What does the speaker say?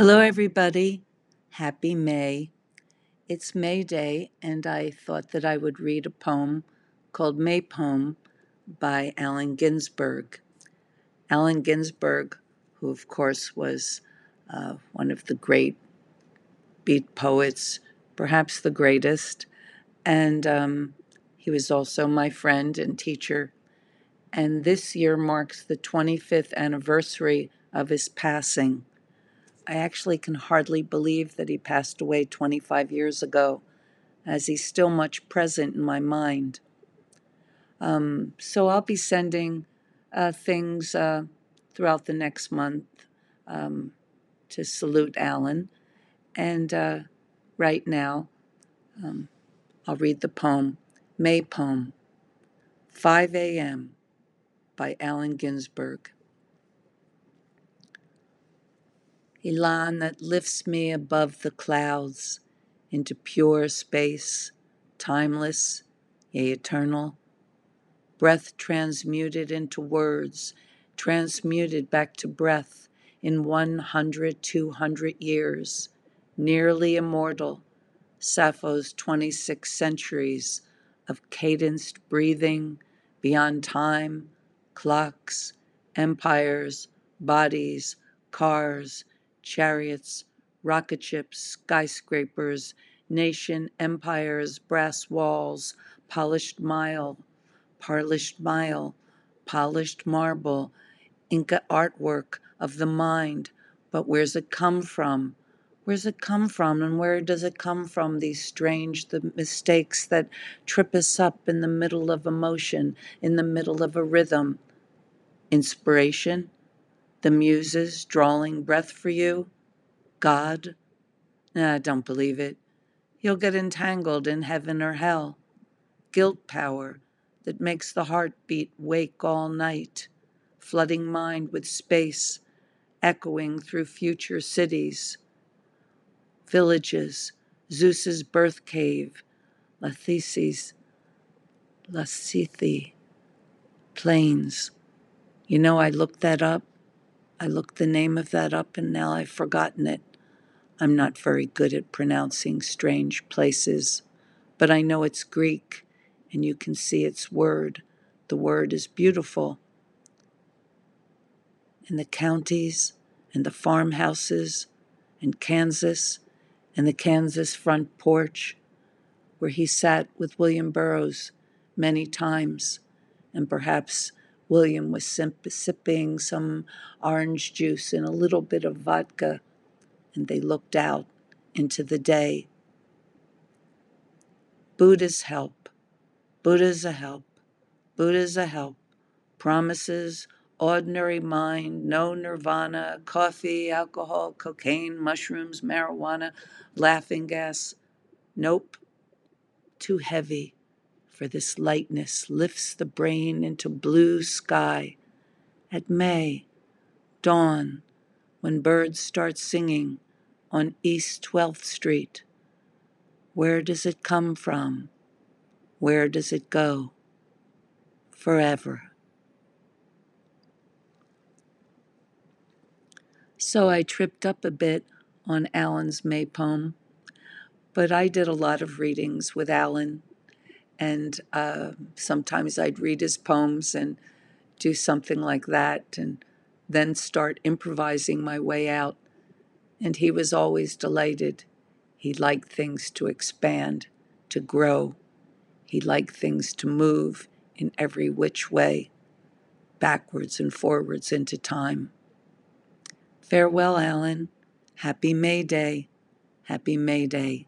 Hello, everybody. Happy May. It's May Day, and I thought that I would read a poem called May Poem by Allen Ginsberg. Allen Ginsberg, who, of course, was uh, one of the great beat poets, perhaps the greatest, and um, he was also my friend and teacher. And this year marks the 25th anniversary of his passing. I actually can hardly believe that he passed away 25 years ago, as he's still much present in my mind. Um, so I'll be sending uh, things uh, throughout the next month um, to salute Allen. And uh, right now, um, I'll read the poem, May Poem, 5 a.m. by Allen Ginsberg. Elan that lifts me above the clouds into pure space, timeless, yea, eternal. Breath transmuted into words, transmuted back to breath in 100, 200 years, nearly immortal. Sappho's 26 centuries of cadenced breathing beyond time, clocks, empires, bodies, cars, chariots, rocket ships, skyscrapers, nation empires, brass walls, polished mile, polished mile, polished marble, Inca artwork of the mind. But where's it come from? Where's it come from and where does it come from? These strange the mistakes that trip us up in the middle of emotion, in the middle of a rhythm. Inspiration? The muses drawing breath for you? God? Nah, don't believe it. You'll get entangled in heaven or hell. Guilt power that makes the heartbeat wake all night, flooding mind with space, echoing through future cities, villages, Zeus's birth cave, Lathesi's, Lassithi, plains. You know, I looked that up. I looked the name of that up and now I've forgotten it. I'm not very good at pronouncing strange places, but I know it's Greek and you can see its word. The word is beautiful. And the counties and the farmhouses and Kansas and the Kansas front porch where he sat with William Burroughs many times and perhaps William was sipping some orange juice and a little bit of vodka, and they looked out into the day. Buddha's help. Buddha's a help. Buddha's a help. Promises, ordinary mind, no nirvana, coffee, alcohol, cocaine, mushrooms, marijuana, laughing gas. Nope. Too heavy for this lightness lifts the brain into blue sky. At May, dawn, when birds start singing on East 12th Street. Where does it come from? Where does it go? Forever. So I tripped up a bit on Allen's May poem, but I did a lot of readings with Allen and uh, sometimes I'd read his poems and do something like that, and then start improvising my way out. And he was always delighted. He liked things to expand, to grow. He liked things to move in every which way, backwards and forwards into time. Farewell, Allen. Happy May Day. Happy May Day.